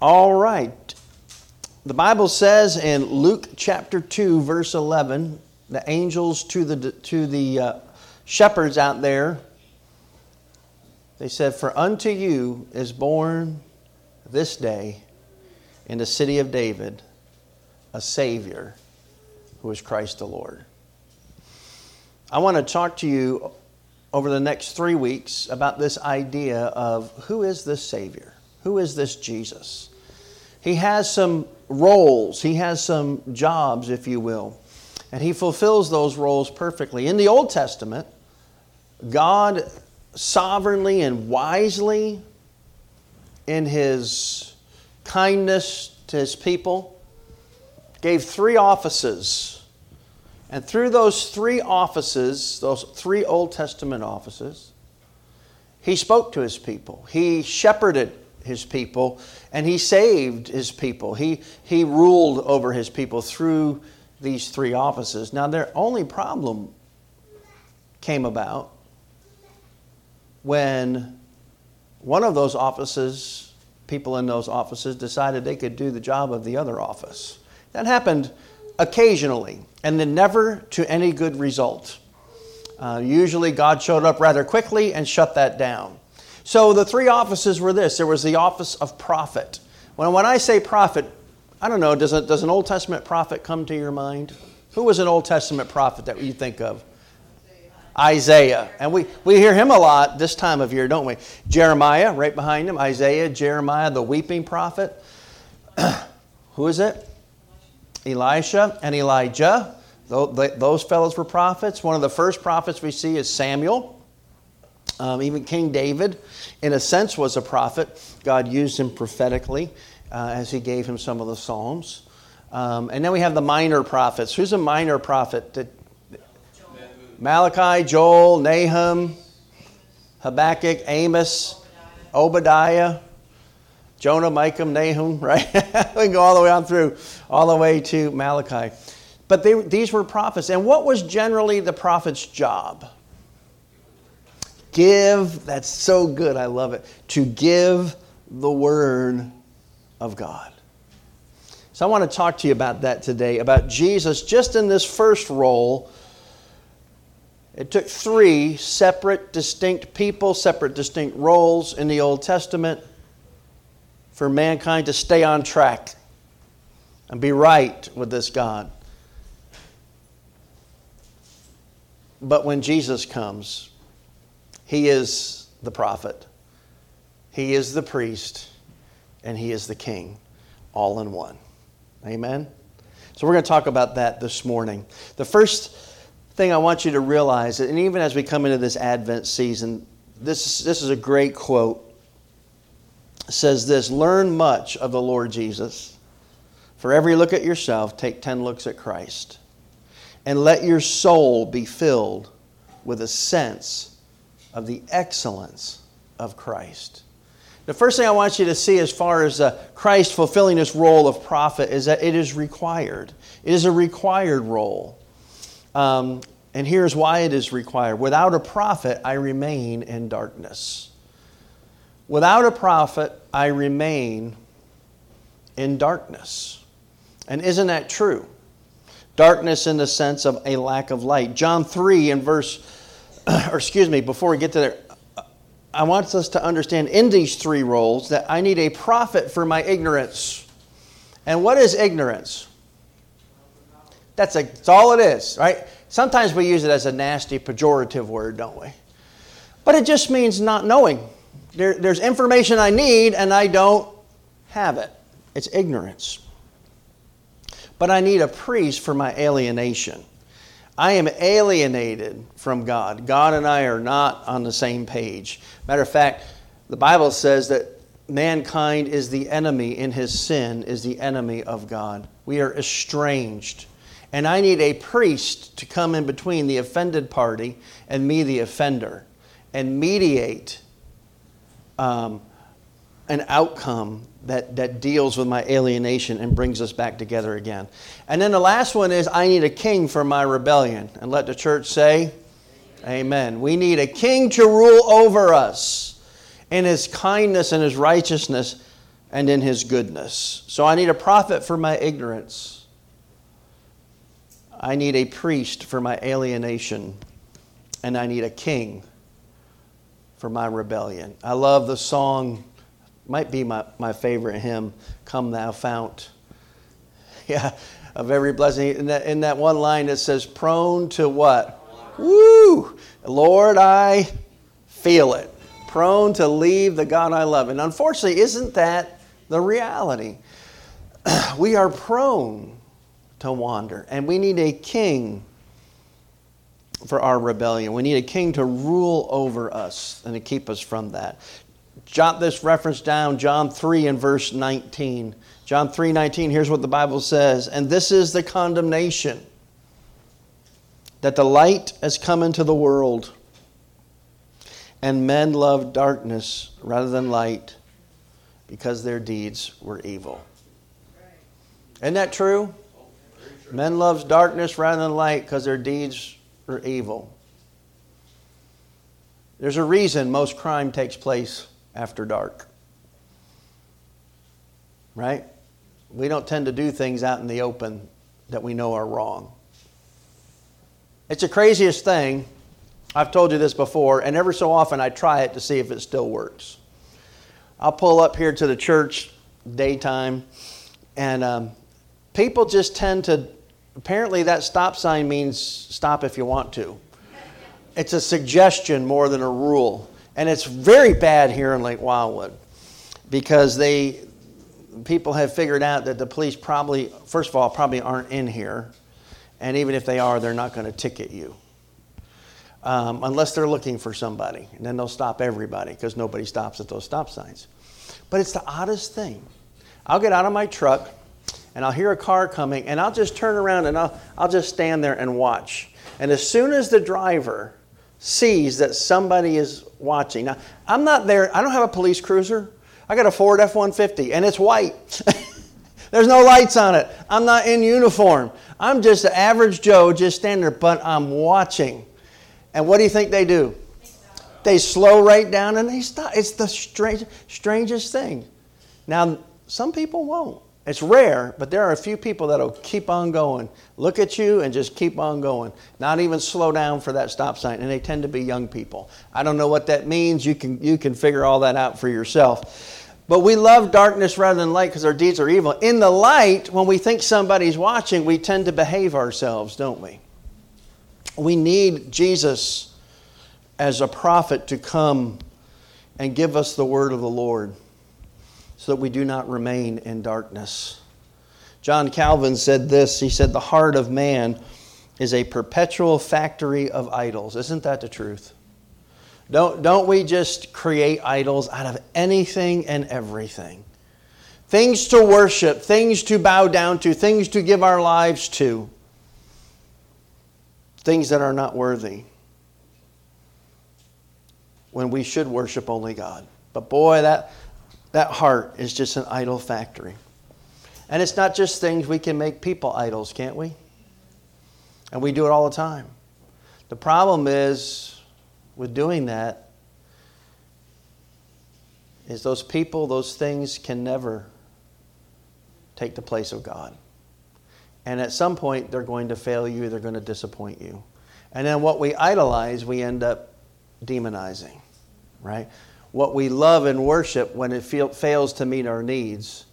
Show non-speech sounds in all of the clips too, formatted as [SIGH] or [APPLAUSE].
All right. The Bible says in Luke chapter 2, verse 11, the angels to the, to the uh, shepherds out there, they said, For unto you is born this day in the city of David a Savior who is Christ the Lord. I want to talk to you over the next three weeks about this idea of who is this Savior? Who is this Jesus? He has some roles, he has some jobs, if you will, and he fulfills those roles perfectly. In the Old Testament, God sovereignly and wisely, in his kindness to his people, gave three offices. And through those three offices, those three Old Testament offices, he spoke to his people. He shepherded his people and he saved his people. He, he ruled over his people through these three offices. Now, their only problem came about when one of those offices, people in those offices, decided they could do the job of the other office. That happened occasionally, and then never to any good result. Uh, usually, God showed up rather quickly and shut that down. So the three offices were this there was the office of prophet. When, when I say prophet, I don't know, does, a, does an Old Testament prophet come to your mind? Who was an Old Testament prophet that you think of? Isaiah. And we, we hear him a lot this time of year, don't we? Jeremiah, right behind him. Isaiah, Jeremiah, the weeping prophet. [CLEARS THROAT] Who is it? Elisha and Elijah. Those fellows were prophets. One of the first prophets we see is Samuel. Um, even King David, in a sense, was a prophet. God used him prophetically uh, as he gave him some of the Psalms. Um, and then we have the minor prophets. Who's a minor prophet? Malachi, Joel, Nahum, Habakkuk, Amos, Obadiah, Jonah, Micah, Nahum, [LAUGHS] right? we can go all the way on through, all the way to Malachi. But they, these were prophets. And what was generally the prophet's job? Give, that's so good, I love it, to give the Word of God. So I want to talk to you about that today, about Jesus just in this first role. It took three separate, distinct people, separate, distinct roles in the Old Testament for mankind to stay on track and be right with this God. But when Jesus comes, he is the prophet, He is the priest, and He is the king, all in one. Amen? So we're going to talk about that this morning. The first thing I want you to realize, and even as we come into this Advent season, this, this is a great quote. It says this Learn much of the Lord Jesus. For every look at yourself, take 10 looks at Christ. And let your soul be filled with a sense of the excellence of Christ. The first thing I want you to see as far as uh, Christ fulfilling this role of prophet is that it is required. It is a required role. Um, and here's why it is required without a prophet, I remain in darkness. Without a prophet, I remain in darkness. And isn't that true? Darkness in the sense of a lack of light. John 3 in verse [CLEARS THROAT] or excuse me, before we get to there, I want us to understand in these three roles that I need a prophet for my ignorance. And what is ignorance? That's, a, that's all it is, right? Sometimes we use it as a nasty, pejorative word, don't we? But it just means not knowing. There, there's information I need and I don't have it. It's ignorance. But I need a priest for my alienation. I am alienated from God. God and I are not on the same page. Matter of fact, the Bible says that mankind is the enemy in his sin, is the enemy of God. We are estranged. And I need a priest to come in between the offended party and me, the offender, and mediate um, an outcome that, that deals with my alienation and brings us back together again. And then the last one is I need a king for my rebellion. And let the church say, Amen. Amen. We need a king to rule over us in his kindness and his righteousness and in his goodness. So I need a prophet for my ignorance. I need a priest for my alienation. And I need a king for my rebellion. I love the song, might be my, my favorite hymn, Come Thou Fount. [LAUGHS] Yeah, of every blessing. In that, in that one line, it says, Prone to what? Woo! Lord, I feel it. Prone to leave the God I love. And unfortunately, isn't that the reality? [CLEARS THROAT] we are prone to wander, and we need a king for our rebellion. We need a king to rule over us and to keep us from that. Jot this reference down, John 3 and verse 19. John 3 19, here's what the Bible says. And this is the condemnation that the light has come into the world, and men love darkness rather than light because their deeds were evil. Isn't that true? Men loves darkness rather than light because their deeds were evil. There's a reason most crime takes place after dark. Right? We don't tend to do things out in the open that we know are wrong. It's the craziest thing. I've told you this before, and every so often I try it to see if it still works. I'll pull up here to the church daytime, and um, people just tend to Apparently, that stop sign means stop if you want to. It's a suggestion more than a rule. And it's very bad here in Lake Wildwood because they people have figured out that the police probably first of all probably aren't in here. And even if they are they're not going to ticket you. Um, unless they're looking for somebody. And then they'll stop everybody because nobody stops at those stop signs. But it's the oddest thing. I'll get out of my truck and I'll hear a car coming, and I'll just turn around and I'll, I'll just stand there and watch. And as soon as the driver sees that somebody is watching, now I'm not there, I don't have a police cruiser. I got a Ford F 150, and it's white. [LAUGHS] There's no lights on it. I'm not in uniform. I'm just an average Joe, just standing there, but I'm watching. And what do you think they do? They slow right down and they stop. It's the strange, strangest thing. Now, some people won't. It's rare, but there are a few people that'll keep on going, look at you and just keep on going, not even slow down for that stop sign. And they tend to be young people. I don't know what that means. You can, you can figure all that out for yourself. But we love darkness rather than light because our deeds are evil. In the light, when we think somebody's watching, we tend to behave ourselves, don't we? We need Jesus as a prophet to come and give us the word of the Lord so that we do not remain in darkness. John Calvin said this He said, The heart of man is a perpetual factory of idols. Isn't that the truth? Don't, don't we just create idols out of anything and everything? Things to worship, things to bow down to, things to give our lives to, things that are not worthy when we should worship only God. But boy, that, that heart is just an idol factory. And it's not just things we can make people idols, can't we? And we do it all the time. The problem is with doing that is those people, those things can never take the place of God. And at some point, they're going to fail you, they're going to disappoint you. And then what we idolize, we end up demonizing, right? What we love and worship, when it feel, fails to meet our needs,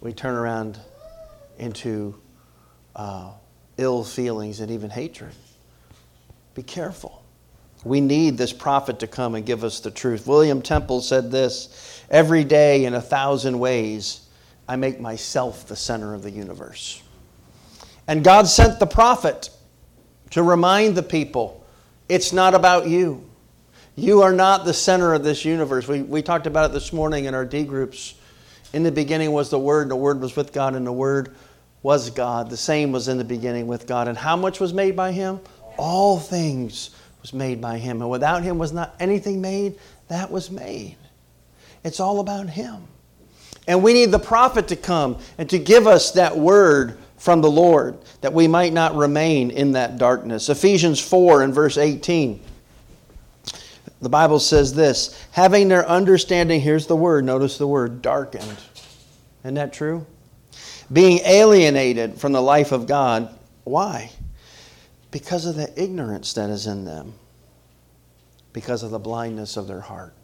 we turn around into uh, ill feelings and even hatred. Be careful. We need this prophet to come and give us the truth. William Temple said this Every day, in a thousand ways, I make myself the center of the universe. And God sent the prophet to remind the people it's not about you. You are not the center of this universe. We, we talked about it this morning in our D groups. In the beginning was the Word, and the Word was with God, and the Word was God. The same was in the beginning with God. And how much was made by Him? All things was made by Him. And without Him was not anything made that was made. It's all about Him. And we need the prophet to come and to give us that word from the Lord that we might not remain in that darkness. Ephesians 4 and verse 18. The Bible says this having their understanding, here's the word, notice the word, darkened. Isn't that true? Being alienated from the life of God. Why? Because of the ignorance that is in them, because of the blindness of their heart.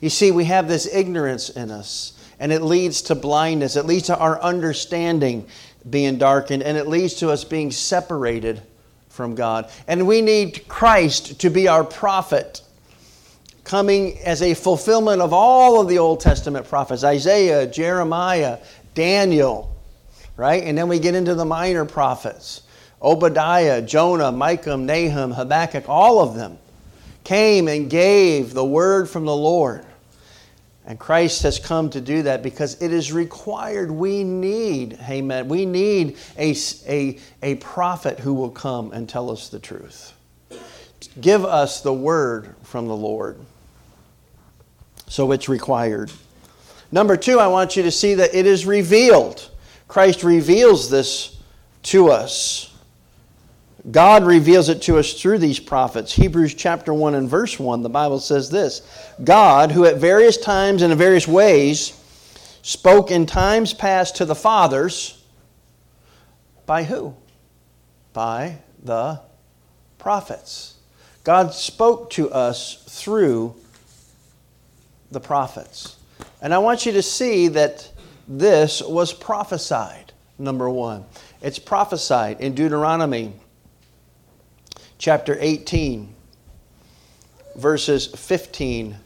You see, we have this ignorance in us, and it leads to blindness. It leads to our understanding being darkened, and it leads to us being separated from God. And we need Christ to be our prophet, coming as a fulfillment of all of the Old Testament prophets Isaiah, Jeremiah, Daniel, right? And then we get into the minor prophets Obadiah, Jonah, Micah, Nahum, Habakkuk, all of them came and gave the word from the Lord. And Christ has come to do that because it is required. We need, amen, we need a, a, a prophet who will come and tell us the truth. Give us the word from the Lord. So it's required. Number two, I want you to see that it is revealed. Christ reveals this to us. God reveals it to us through these prophets. Hebrews chapter 1 and verse 1, the Bible says this God, who at various times and in various ways spoke in times past to the fathers, by who? By the prophets. God spoke to us through the prophets. And I want you to see that this was prophesied, number one. It's prophesied in Deuteronomy chapter 18, verses 15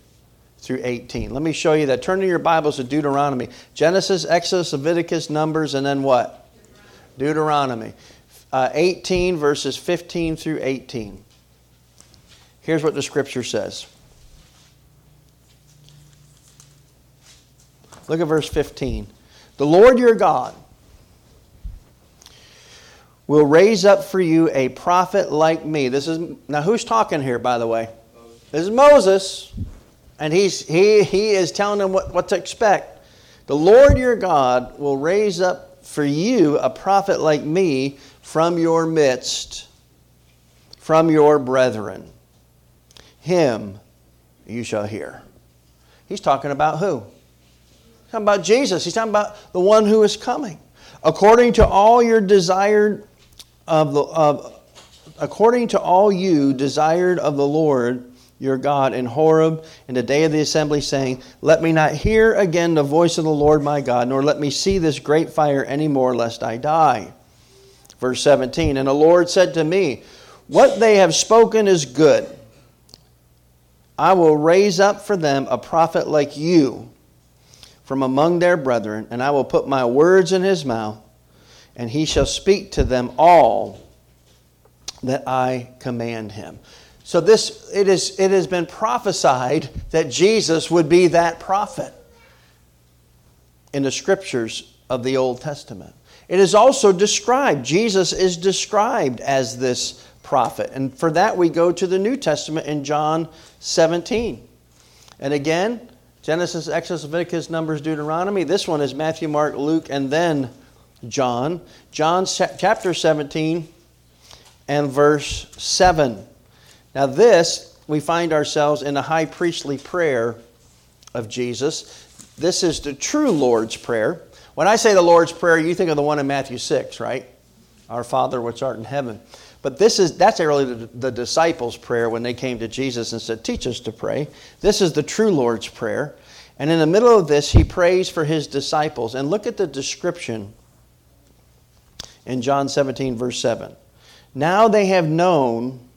through 18. Let me show you that. Turn to your Bibles to Deuteronomy. Genesis, Exodus, Leviticus, Numbers, and then what? Deuteronomy. Uh, 18, verses 15 through 18. Here's what the scripture says. Look at verse 15. The Lord your God will raise up for you a prophet like me. This is now who's talking here, by the way? This is Moses. And he's he he is telling them what, what to expect. The Lord your God will raise up for you a prophet like me from your midst, from your brethren. Him you shall hear. He's talking about who? Talking about Jesus. He's talking about the one who is coming. According to all your desired of the of according to all you desired of the Lord your God in Horeb in the day of the assembly, saying, Let me not hear again the voice of the Lord my God, nor let me see this great fire any more, lest I die. Verse 17 And the Lord said to me, What they have spoken is good. I will raise up for them a prophet like you from among their brethren, and I will put my words in his mouth and he shall speak to them all that I command him. So this it is it has been prophesied that Jesus would be that prophet in the scriptures of the Old Testament. It is also described. Jesus is described as this prophet. And for that we go to the New Testament in John 17. And again, Genesis, Exodus, Leviticus, Numbers, Deuteronomy. This one is Matthew, Mark, Luke, and then John. John chapter 17 and verse 7. Now, this, we find ourselves in the high priestly prayer of Jesus. This is the true Lord's Prayer. When I say the Lord's Prayer, you think of the one in Matthew 6, right? Our Father which art in heaven. But this is that's really the, disciples' prayer when they came to Jesus and said, Teach us to pray. This is the true Lord's Prayer. And in the middle of this, he prays for his disciples. And look at the description in John 17, verse 7. Now they have known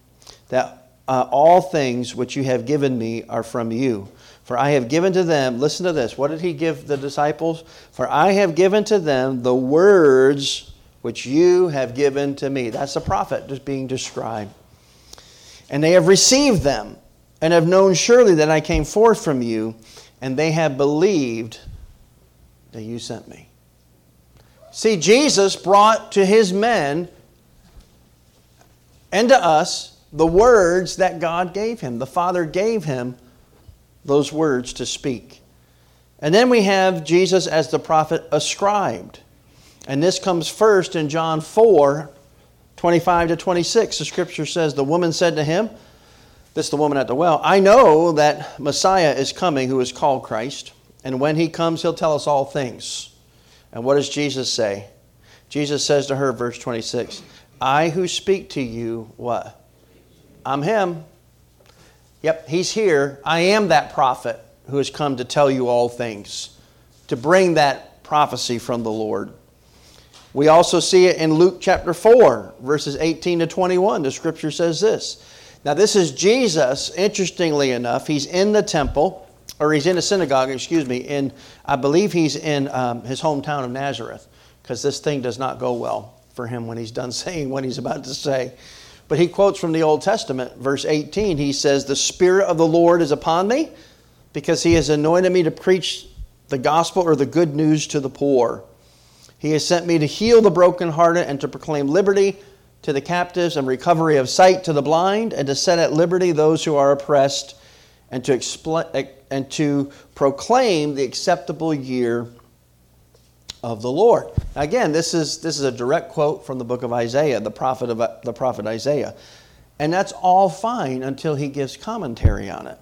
that uh, all things which you have given me are from you. For I have given to them, listen to this. What did he give the disciples? For I have given to them the words which you have given to me. That's the prophet just being described. And they have received them and have known surely that I came forth from you, and they have believed that you sent me. See, Jesus brought to his men and to us the words that God gave him. The Father gave him those words to speak. And then we have Jesus as the prophet ascribed. And this comes first in John 4 25 to 26. The scripture says, The woman said to him, This is the woman at the well. I know that Messiah is coming who is called Christ, and when he comes, he'll tell us all things. And what does Jesus say? Jesus says to her, verse 26, I who speak to you, what? I'm him. Yep, he's here. I am that prophet who has come to tell you all things, to bring that prophecy from the Lord. We also see it in Luke chapter 4, verses 18 to 21. The scripture says this. Now, this is Jesus, interestingly enough. He's in the temple, or he's in a synagogue, excuse me, in, I believe he's in um, his hometown of Nazareth, because this thing does not go well for him when he's done [LAUGHS] saying what he's about to say. But he quotes from the Old Testament, verse 18. He says, The Spirit of the Lord is upon me because he has anointed me to preach the gospel or the good news to the poor. He has sent me to heal the brokenhearted and to proclaim liberty to the captives and recovery of sight to the blind and to set at liberty those who are oppressed and to, expl- eh, and to proclaim the acceptable year of the Lord. Again, this is, this is a direct quote from the book of Isaiah, the prophet, of, the prophet Isaiah. And that's all fine until he gives commentary on it.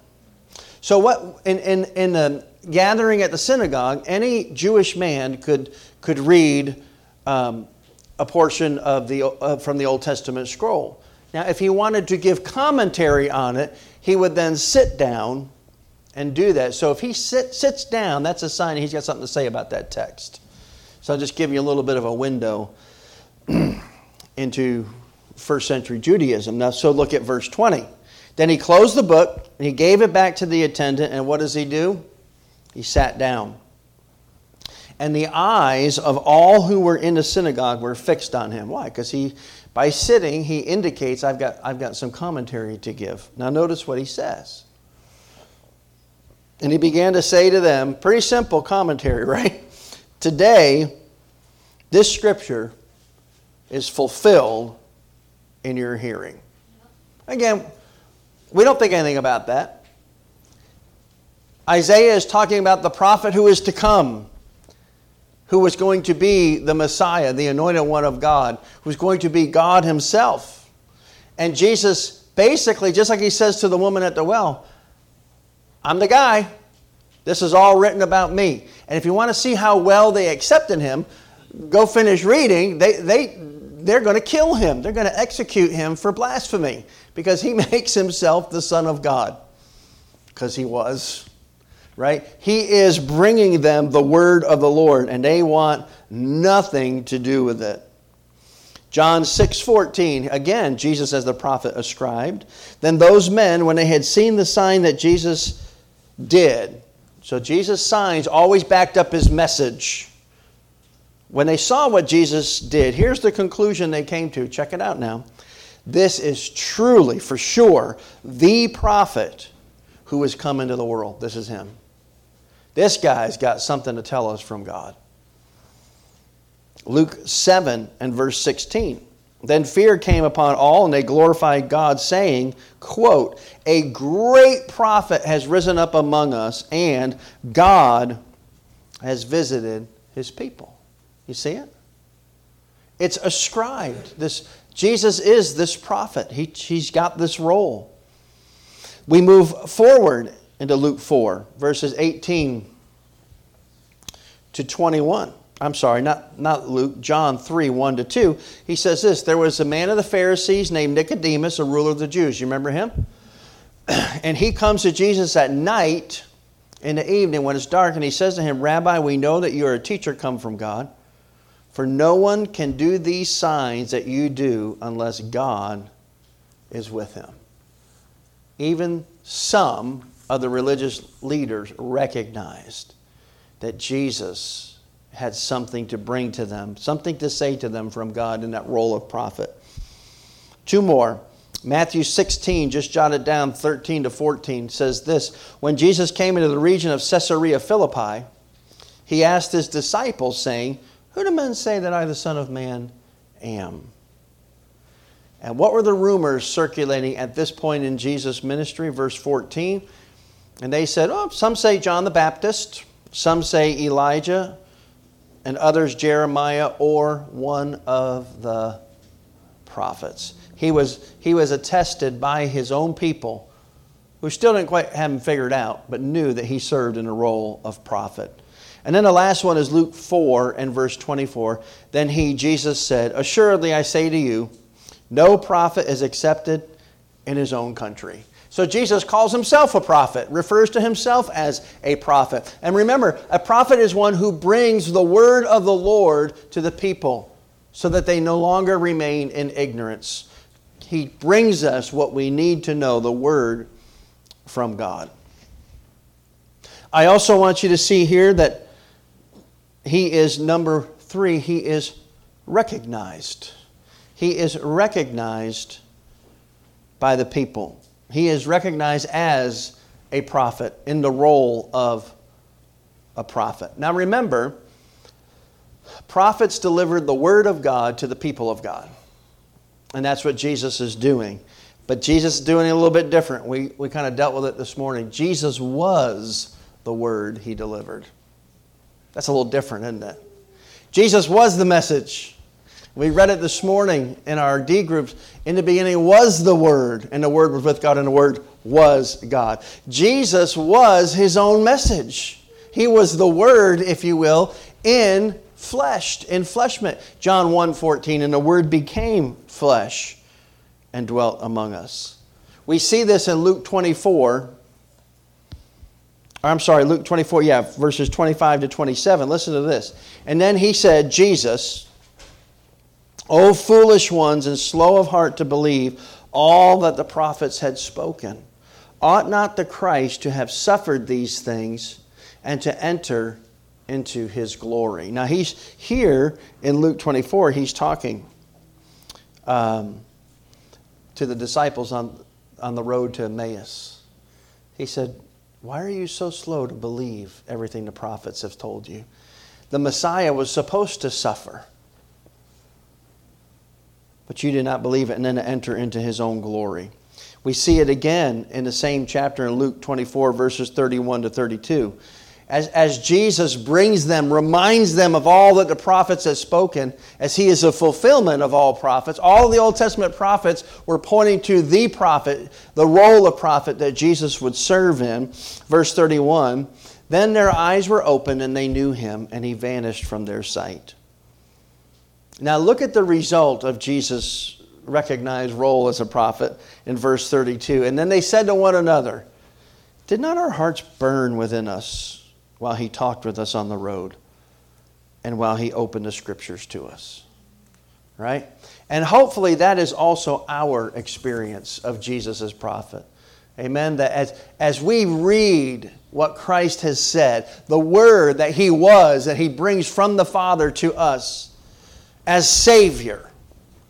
So, what in, in, in the gathering at the synagogue, any Jewish man could, could read um, a portion of the, uh, from the Old Testament scroll. Now, if he wanted to give commentary on it, he would then sit down and do that. So, if he sit, sits down, that's a sign he's got something to say about that text. So I'll just give you a little bit of a window [CLEARS THROAT] into first century Judaism. Now, so look at verse 20. Then he closed the book and he gave it back to the attendant, and what does he do? He sat down. And the eyes of all who were in the synagogue were fixed on him. Why? Because he, by sitting, he indicates, I've got, I've got some commentary to give. Now, notice what he says. And he began to say to them, pretty simple commentary, [LAUGHS] right? Today, this scripture is fulfilled in your hearing. Again, we don't think anything about that. Isaiah is talking about the prophet who is to come, who was going to be the Messiah, the anointed one of God, who's going to be God Himself. And Jesus basically, just like He says to the woman at the well, I'm the guy. This is all written about me. And if you want to see how well they accepted him, go finish reading. They, they, they're going to kill him. They're going to execute him for blasphemy because he [LAUGHS] makes himself the Son of God. Because he was, right? He is bringing them the word of the Lord, and they want nothing to do with it. John 6:14 again Jesus as the prophet ascribed then those men when they had seen the sign that Jesus did so Jesus' signs always backed up his message. When they saw what Jesus did, here's the conclusion they came to. Check it out now. This is truly, for sure, the prophet who has come into the world. This is him. This guy's got something to tell us from God. Luke 7 and verse 16. Then fear came upon all, and they glorified God, saying, quote, A great prophet has risen up among us, and God has visited his people. You see it? It's ascribed. This Jesus is this prophet. He, he's got this role. We move forward into Luke 4, verses 18 to 21. I'm sorry, not, not Luke, John 3, 1 to 2. He says this There was a man of the Pharisees named Nicodemus, a ruler of the Jews. You remember him? [CLEARS THROAT] And he comes to Jesus at night in the evening when it's dark, and he says to him, Rabbi, we know that you are a teacher come from God, for no one can do these signs that you do unless God is with him. Even some of the religious leaders recognized that Jesus had something to bring to them, something to say to them from God in that role of prophet. Two more. Matthew 16, just jotted down 13 to 14, says this When Jesus came into the region of Caesarea Philippi, he asked his disciples, saying, Who do men say that I, the Son of Man, am? And what were the rumors circulating at this point in Jesus' ministry? Verse 14. And they said, Oh, some say John the Baptist, some say Elijah, and others Jeremiah or one of the prophets. He was, he was attested by his own people who still didn't quite have him figured out, but knew that he served in a role of prophet. And then the last one is Luke 4 and verse 24. Then he, Jesus, said, Assuredly I say to you, no prophet is accepted in his own country. So Jesus calls himself a prophet, refers to himself as a prophet. And remember, a prophet is one who brings the word of the Lord to the people so that they no longer remain in ignorance. He brings us what we need to know, the word from God. I also want you to see here that he is number three, he is recognized. He is recognized by the people. He is recognized as a prophet in the role of a prophet. Now remember, prophets delivered the word of God to the people of God. And that's what Jesus is doing. But Jesus is doing it a little bit different. We, we kind of dealt with it this morning. Jesus was the word he delivered. That's a little different, isn't it? Jesus was the message. We read it this morning in our D groups. In the beginning was the Word, and the Word was with God, and the Word was God. Jesus was his own message. He was the Word, if you will, in fleshed, in fleshment. John 1 14, and the Word became flesh and dwelt among us. We see this in Luke 24. I'm sorry, Luke 24, yeah, verses 25 to 27. Listen to this. And then he said, Jesus, O foolish ones and slow of heart to believe all that the prophets had spoken. Ought not the Christ to have suffered these things and to enter into his glory? Now, he's here in Luke 24, he's talking um, to the disciples on, on the road to Emmaus. He said, Why are you so slow to believe everything the prophets have told you? The Messiah was supposed to suffer but you did not believe it, and then to enter into his own glory. We see it again in the same chapter in Luke 24, verses 31 to 32. As, as Jesus brings them, reminds them of all that the prophets have spoken, as he is a fulfillment of all prophets. All the Old Testament prophets were pointing to the prophet, the role of prophet that Jesus would serve in. Verse 31 Then their eyes were opened, and they knew him, and he vanished from their sight. Now, look at the result of Jesus' recognized role as a prophet in verse 32. And then they said to one another, Did not our hearts burn within us while he talked with us on the road and while he opened the scriptures to us? Right? And hopefully that is also our experience of Jesus as prophet. Amen. That as, as we read what Christ has said, the word that he was, that he brings from the Father to us, as Savior,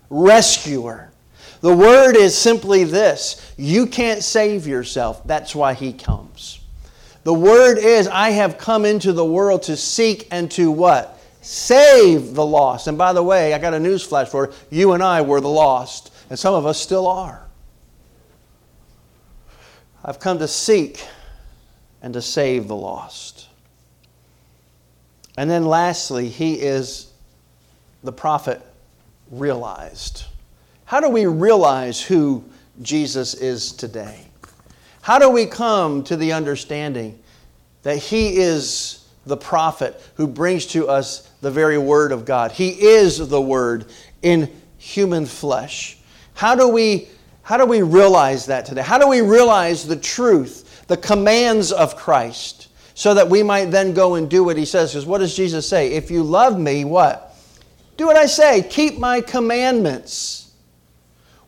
rescuer. The word is simply this you can't save yourself. That's why He comes. The word is, I have come into the world to seek and to what? Save the lost. And by the way, I got a news flash for you. You and I were the lost, and some of us still are. I've come to seek and to save the lost. And then lastly, He is the prophet realized. How do we realize who Jesus is today? How do we come to the understanding that He is the prophet who brings to us the very Word of God? He is the Word in human flesh. How do we, how do we realize that today? How do we realize the truth, the commands of Christ, so that we might then go and do what He says? Because what does Jesus say? If you love me, what? Do what I say, keep my commandments.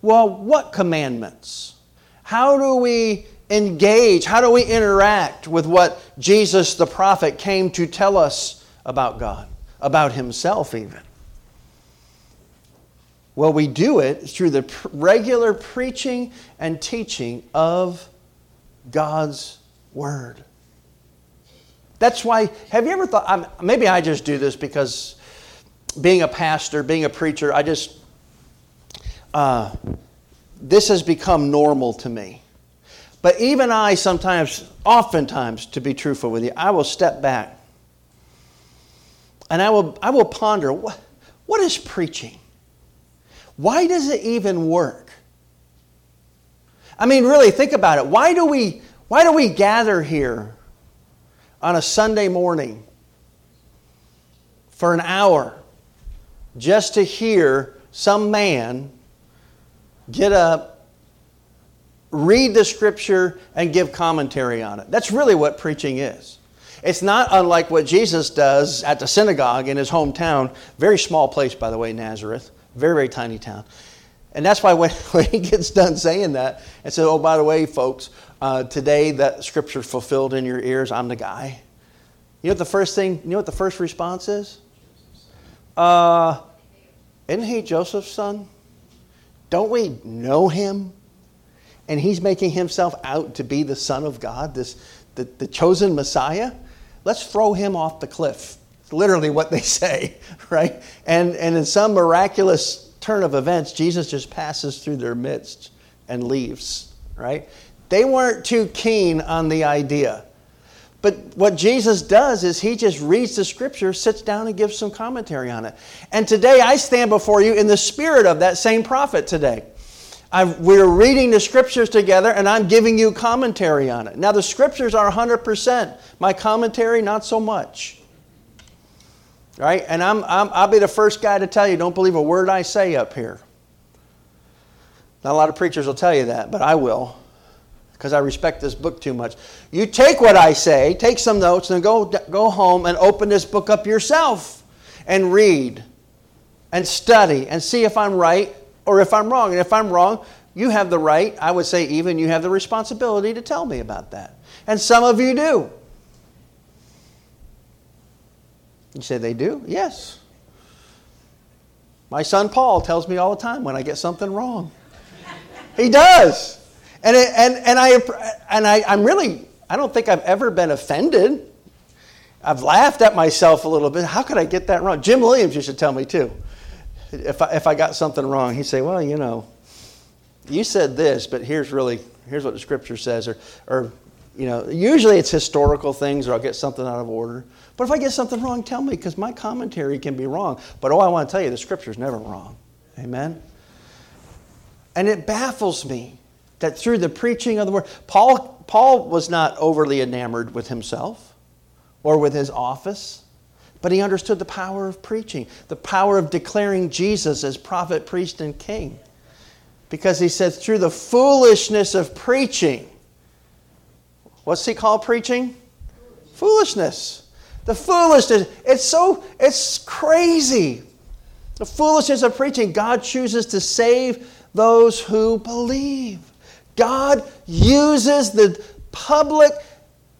Well, what commandments? How do we engage? How do we interact with what Jesus the prophet came to tell us about God, about himself, even? Well, we do it through the regular preaching and teaching of God's Word. That's why, have you ever thought, maybe I just do this because being a pastor, being a preacher, I just, uh, this has become normal to me. But even I sometimes, oftentimes, to be truthful with you, I will step back and I will, I will ponder what, what is preaching? Why does it even work? I mean, really, think about it. Why do we, why do we gather here on a Sunday morning for an hour just to hear some man get up, read the scripture, and give commentary on it? That's really what preaching is. It's not unlike what Jesus does at the synagogue in his hometown. Very small place, by the way, Nazareth. Very, very tiny town. And that's why when, [LAUGHS] when he gets done saying that and says, Oh, by the way, folks, uh, today that scripture fulfilled in your ears, I'm the guy. You know what the first thing, you know what the first response is? Uh, isn't he Joseph's son? Don't we know him? And he's making himself out to be the Son of God, this, the, the chosen Messiah? Let's throw him off the cliff. It's literally what they [LAUGHS] say, right? And, and in some miraculous turn of events, Jesus just passes through their midst and leaves, right? They weren't too keen on the idea. But what Jesus does is he just reads the scripture, sits down, and gives some commentary on it. And today I stand before you in the spirit of that same prophet today. I've, we're reading the scriptures together and I'm giving you commentary on it. Now, the scriptures are 100%. My commentary, not so much. Right? And I'm, I'm, I'll be the first guy to tell you don't believe a word I say up here. Not a lot of preachers will tell you that, but I will because I respect this book too much. You take what I say, take some notes, and go, go home and open this book up yourself and read and study and see if I'm right or if I'm wrong. And if I'm wrong, you have the right, I would say, even you have the responsibility to tell me about that. And some of you do. You say they do? Yes. My son Paul tells me all the time when I get something wrong. he does. And, it, and, and, I, and I, I'm really, I don't think I've ever been offended. I've laughed at myself a little bit. How could I get that wrong? Jim Williams used to tell me too. If I, if I got something wrong, he'd say, Well, you know, you said this, but here's really, here's what the scripture says. Or, or you know, usually it's historical things or I'll get something out of order. But if I get something wrong, tell me because my commentary can be wrong. But oh, I want to tell you, the scripture's never wrong. Amen? And it baffles me that through the preaching of the word, Paul, Paul was not overly enamored with himself or with his office, but he understood the power of preaching, the power of declaring Jesus as prophet, priest, and king. Because he said, through the foolishness of preaching, what's he called preaching? Foolishness. The foolishness. It's so, it's crazy. The foolishness of preaching. God chooses to save those who believe. God uses the public,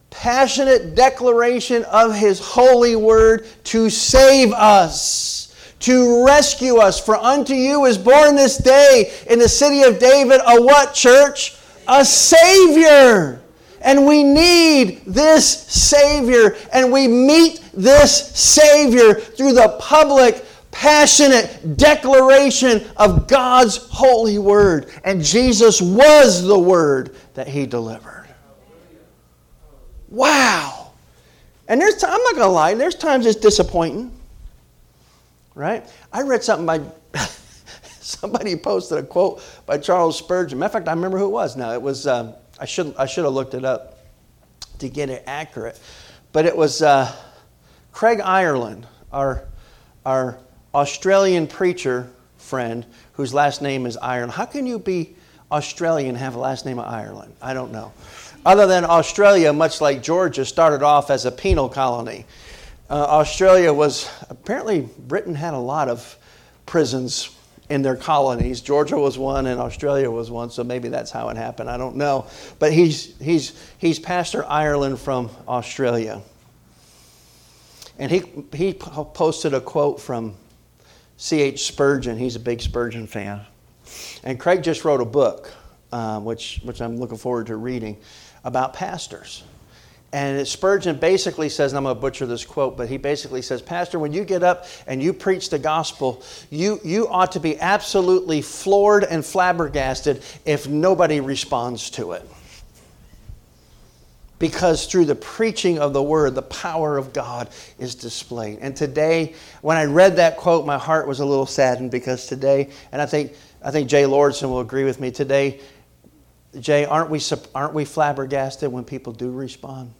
passionate declaration of His holy word to save us, to rescue us. For unto you is born this day in the city of David a what, church? A Savior. And we need this Savior, and we meet this Savior through the public passionate declaration of God's holy word. And Jesus was the word that he delivered. Wow. And there's, I'm not going to lie, there's times it's disappointing. Right? I read something by, [LAUGHS] somebody posted a quote by Charles Spurgeon. Matter of fact, I remember who it was now. It was, uh, I, should, I should have looked it up to get it accurate. But it was uh, Craig Ireland, our, our Australian preacher friend whose last name is Ireland. How can you be Australian and have a last name of Ireland? I don't know. Other than Australia, much like Georgia, started off as a penal colony. Uh, Australia was apparently Britain had a lot of prisons in their colonies. Georgia was one and Australia was one, so maybe that's how it happened. I don't know. But he's, he's, he's Pastor Ireland from Australia. And he, he posted a quote from C.H. Spurgeon. He's a big Spurgeon fan. And Craig just wrote a book, uh, which, which I'm looking forward to reading, about pastors. And Spurgeon basically says, and I'm going to butcher this quote, but he basically says, Pastor, when you get up and you preach the gospel, you, you ought to be absolutely floored and flabbergasted if nobody responds to it because through the preaching of the word, the power of God is displayed. And today, when I read that quote, my heart was a little saddened because today, and I think, I think Jay Lordson will agree with me, today, Jay, aren't we, aren't we flabbergasted when people do respond?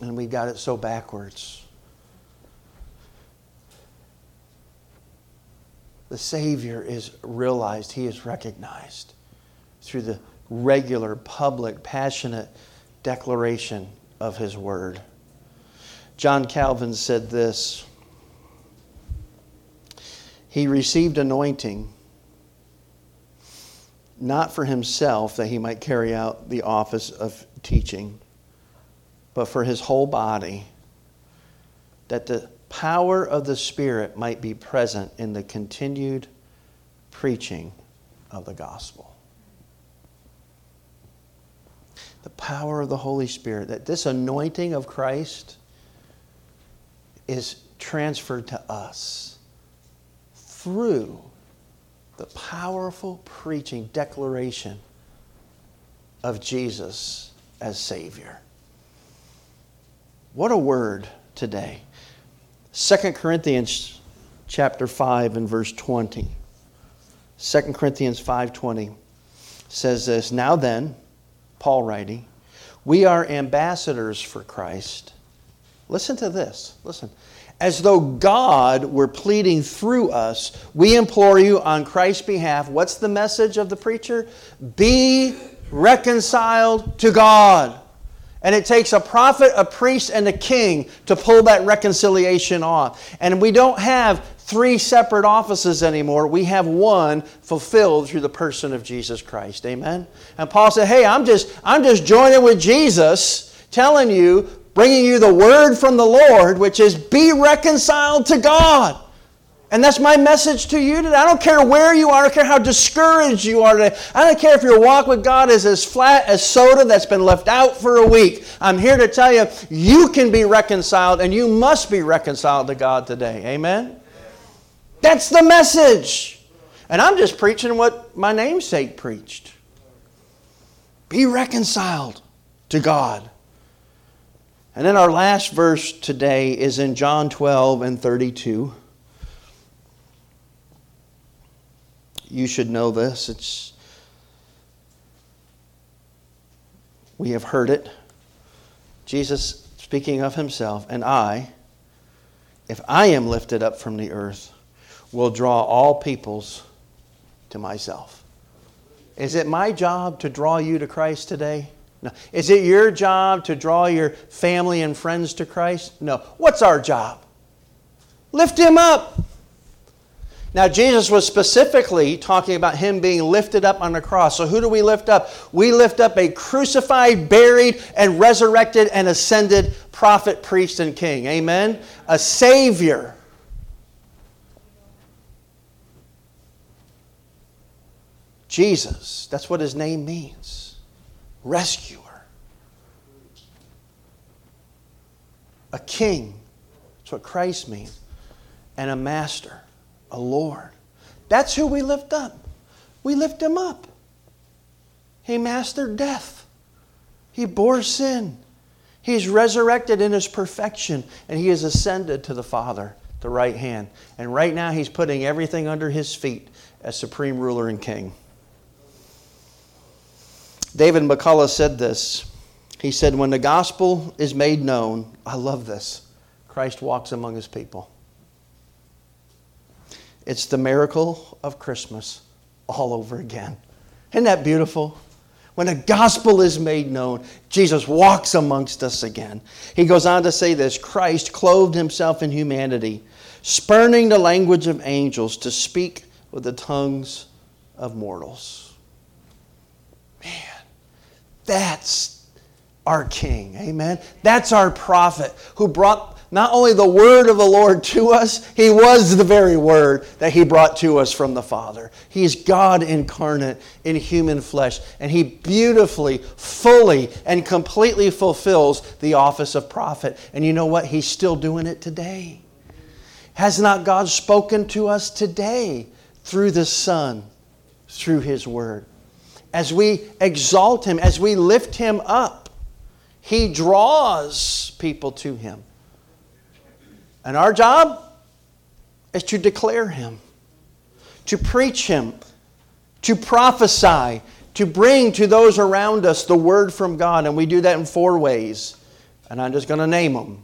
And we got it so backwards. The Savior is realized, He is recognized through the regular, public, passionate declaration of His Word. John Calvin said this He received anointing not for himself that he might carry out the office of teaching, but for his whole body, that the power of the Spirit might be present in the continued preaching of the gospel. The power of the Holy Spirit, that this anointing of Christ is transferred to us through the powerful preaching declaration of Jesus as Savior. What a word today. 2 Corinthians chapter 5 and verse 20. 2 Corinthians 5:20 says this, "Now then, Paul writing, we are ambassadors for Christ." Listen to this. Listen. As though God were pleading through us, we implore you on Christ's behalf. What's the message of the preacher? Be reconciled to God. And it takes a prophet, a priest, and a king to pull that reconciliation off. And we don't have three separate offices anymore. We have one fulfilled through the person of Jesus Christ. Amen. And Paul said, "Hey, I'm just I'm just joining with Jesus, telling you, bringing you the word from the Lord, which is be reconciled to God." And that's my message to you today. I don't care where you are. I don't care how discouraged you are today. I don't care if your walk with God is as flat as soda that's been left out for a week. I'm here to tell you, you can be reconciled and you must be reconciled to God today. Amen? That's the message. And I'm just preaching what my namesake preached. Be reconciled to God. And then our last verse today is in John 12 and 32. You should know this. It's we have heard it. Jesus speaking of himself, and I, if I am lifted up from the earth, will draw all peoples to myself. Is it my job to draw you to Christ today? No. Is it your job to draw your family and friends to Christ? No. What's our job? Lift him up. Now, Jesus was specifically talking about him being lifted up on the cross. So, who do we lift up? We lift up a crucified, buried, and resurrected and ascended prophet, priest, and king. Amen? A Savior. Jesus. That's what his name means rescuer. A king. That's what Christ means. And a master a Lord. That's who we lift up. We lift him up. He mastered death, he bore sin. He's resurrected in his perfection, and he has ascended to the Father, the right hand. And right now, he's putting everything under his feet as supreme ruler and king. David McCullough said this. He said, When the gospel is made known, I love this, Christ walks among his people. It's the miracle of Christmas all over again. Isn't that beautiful? When the gospel is made known, Jesus walks amongst us again. He goes on to say this Christ clothed himself in humanity, spurning the language of angels to speak with the tongues of mortals. Man, that's our King. Amen. That's our prophet who brought not only the word of the Lord to us, he was the very word that he brought to us from the Father. He's God incarnate in human flesh, and he beautifully, fully, and completely fulfills the office of prophet. And you know what? He's still doing it today. Has not God spoken to us today through the Son, through his word? As we exalt him, as we lift him up, he draws people to him. And our job is to declare Him, to preach Him, to prophesy, to bring to those around us the word from God. And we do that in four ways. And I'm just going to name them.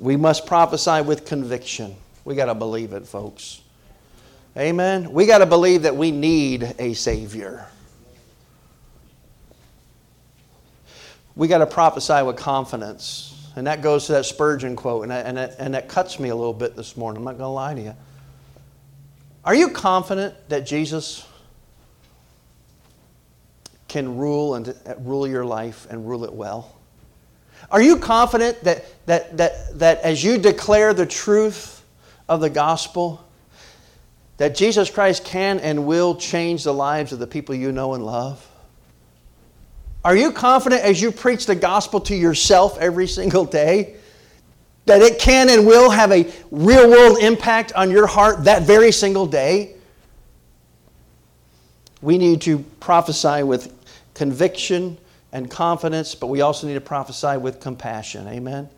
We must prophesy with conviction. We got to believe it, folks. Amen. We got to believe that we need a Savior. We got to prophesy with confidence. And that goes to that Spurgeon quote, and that, and, that, and that cuts me a little bit this morning. I'm not going to lie to you. Are you confident that Jesus can rule and rule your life and rule it well? Are you confident that, that, that, that as you declare the truth of the gospel, that Jesus Christ can and will change the lives of the people you know and love? Are you confident as you preach the gospel to yourself every single day that it can and will have a real world impact on your heart that very single day? We need to prophesy with conviction and confidence, but we also need to prophesy with compassion. Amen?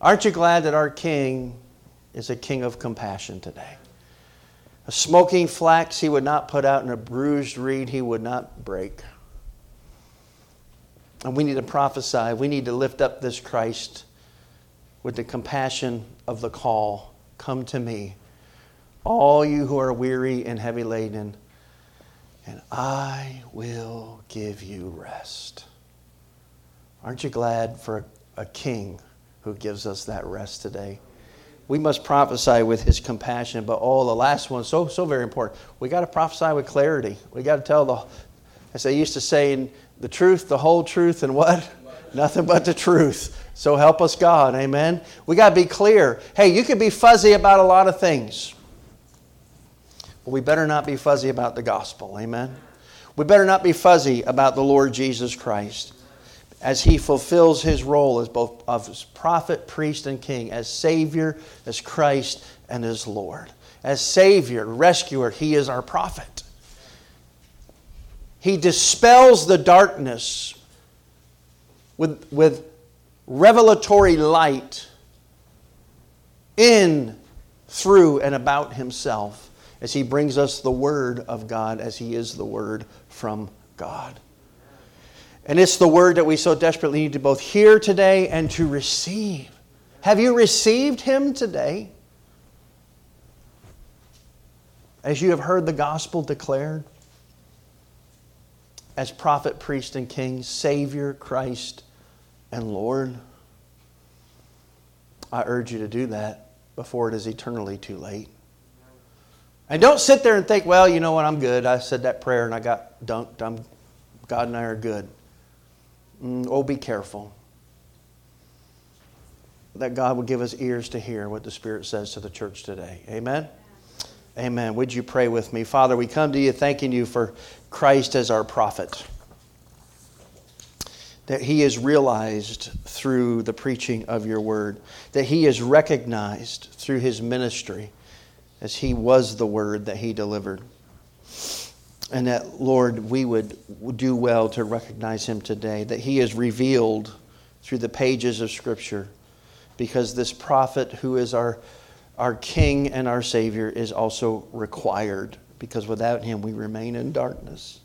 Aren't you glad that our King is a King of compassion today? A smoking flax he would not put out, and a bruised reed he would not break. And we need to prophesy. We need to lift up this Christ with the compassion of the call Come to me, all you who are weary and heavy laden, and I will give you rest. Aren't you glad for a king who gives us that rest today? We must prophesy with his compassion, but oh, the last one, so so very important. We got to prophesy with clarity. We got to tell the, as they used to say, in the truth, the whole truth, and what? [LAUGHS] Nothing but the truth. So help us God. Amen. We got to be clear. Hey, you can be fuzzy about a lot of things. But we better not be fuzzy about the gospel. Amen. We better not be fuzzy about the Lord Jesus Christ as he fulfills his role as both of as prophet, priest, and king, as Savior, as Christ, and as Lord. As Savior, rescuer, he is our prophet. He dispels the darkness with, with revelatory light in, through, and about himself as he brings us the Word of God as he is the Word from God. And it's the Word that we so desperately need to both hear today and to receive. Have you received him today? As you have heard the gospel declared? As prophet, priest, and king, Savior, Christ, and Lord? I urge you to do that before it is eternally too late. And don't sit there and think, well, you know what, I'm good. I said that prayer and I got dunked. I'm, God and I are good. Mm, oh, be careful. That God would give us ears to hear what the Spirit says to the church today. Amen? Amen. Would you pray with me? Father, we come to you thanking you for Christ as our prophet. That he is realized through the preaching of your word, that he is recognized through his ministry as he was the word that he delivered. And that, Lord, we would do well to recognize him today, that he is revealed through the pages of Scripture, because this prophet who is our, our King and our Savior is also required, because without him we remain in darkness.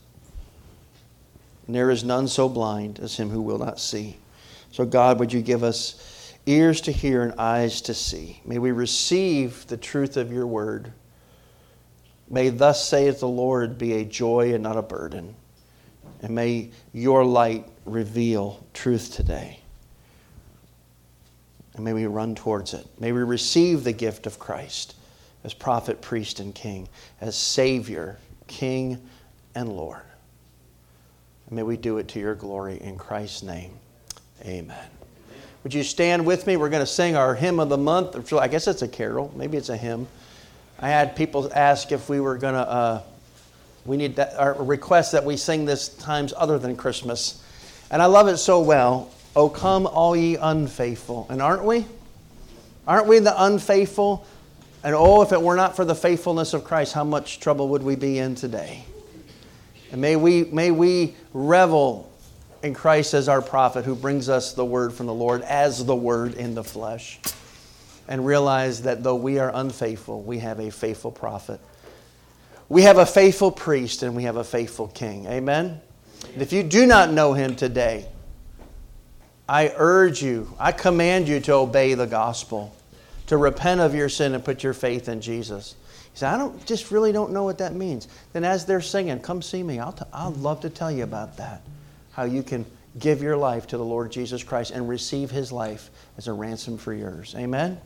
And there is none so blind as him who will not see. So, God, would you give us ears to hear and eyes to see? May we receive the truth of your word. May thus saith the Lord be a joy and not a burden. And may your light reveal truth today. And may we run towards it. May we receive the gift of Christ as prophet, priest, and king, as Savior, King, and Lord. And may we do it to your glory in Christ's name. Amen. Would you stand with me? We're going to sing our hymn of the month. I guess it's a carol. Maybe it's a hymn. I had people ask if we were going to, uh, we need that, request that we sing this times other than Christmas. And I love it so well. Oh, come, all ye unfaithful. And aren't we? Aren't we the unfaithful? And oh, if it were not for the faithfulness of Christ, how much trouble would we be in today? And may we, may we revel in Christ as our prophet who brings us the word from the Lord as the word in the flesh. And realize that though we are unfaithful, we have a faithful prophet. We have a faithful priest and we have a faithful king. Amen? And if you do not know him today, I urge you, I command you to obey the gospel, to repent of your sin and put your faith in Jesus. He said, I don't just really don't know what that means. Then as they're singing, come see me. I'll t- I'd love to tell you about that. How you can give your life to the Lord Jesus Christ and receive his life as a ransom for yours. Amen?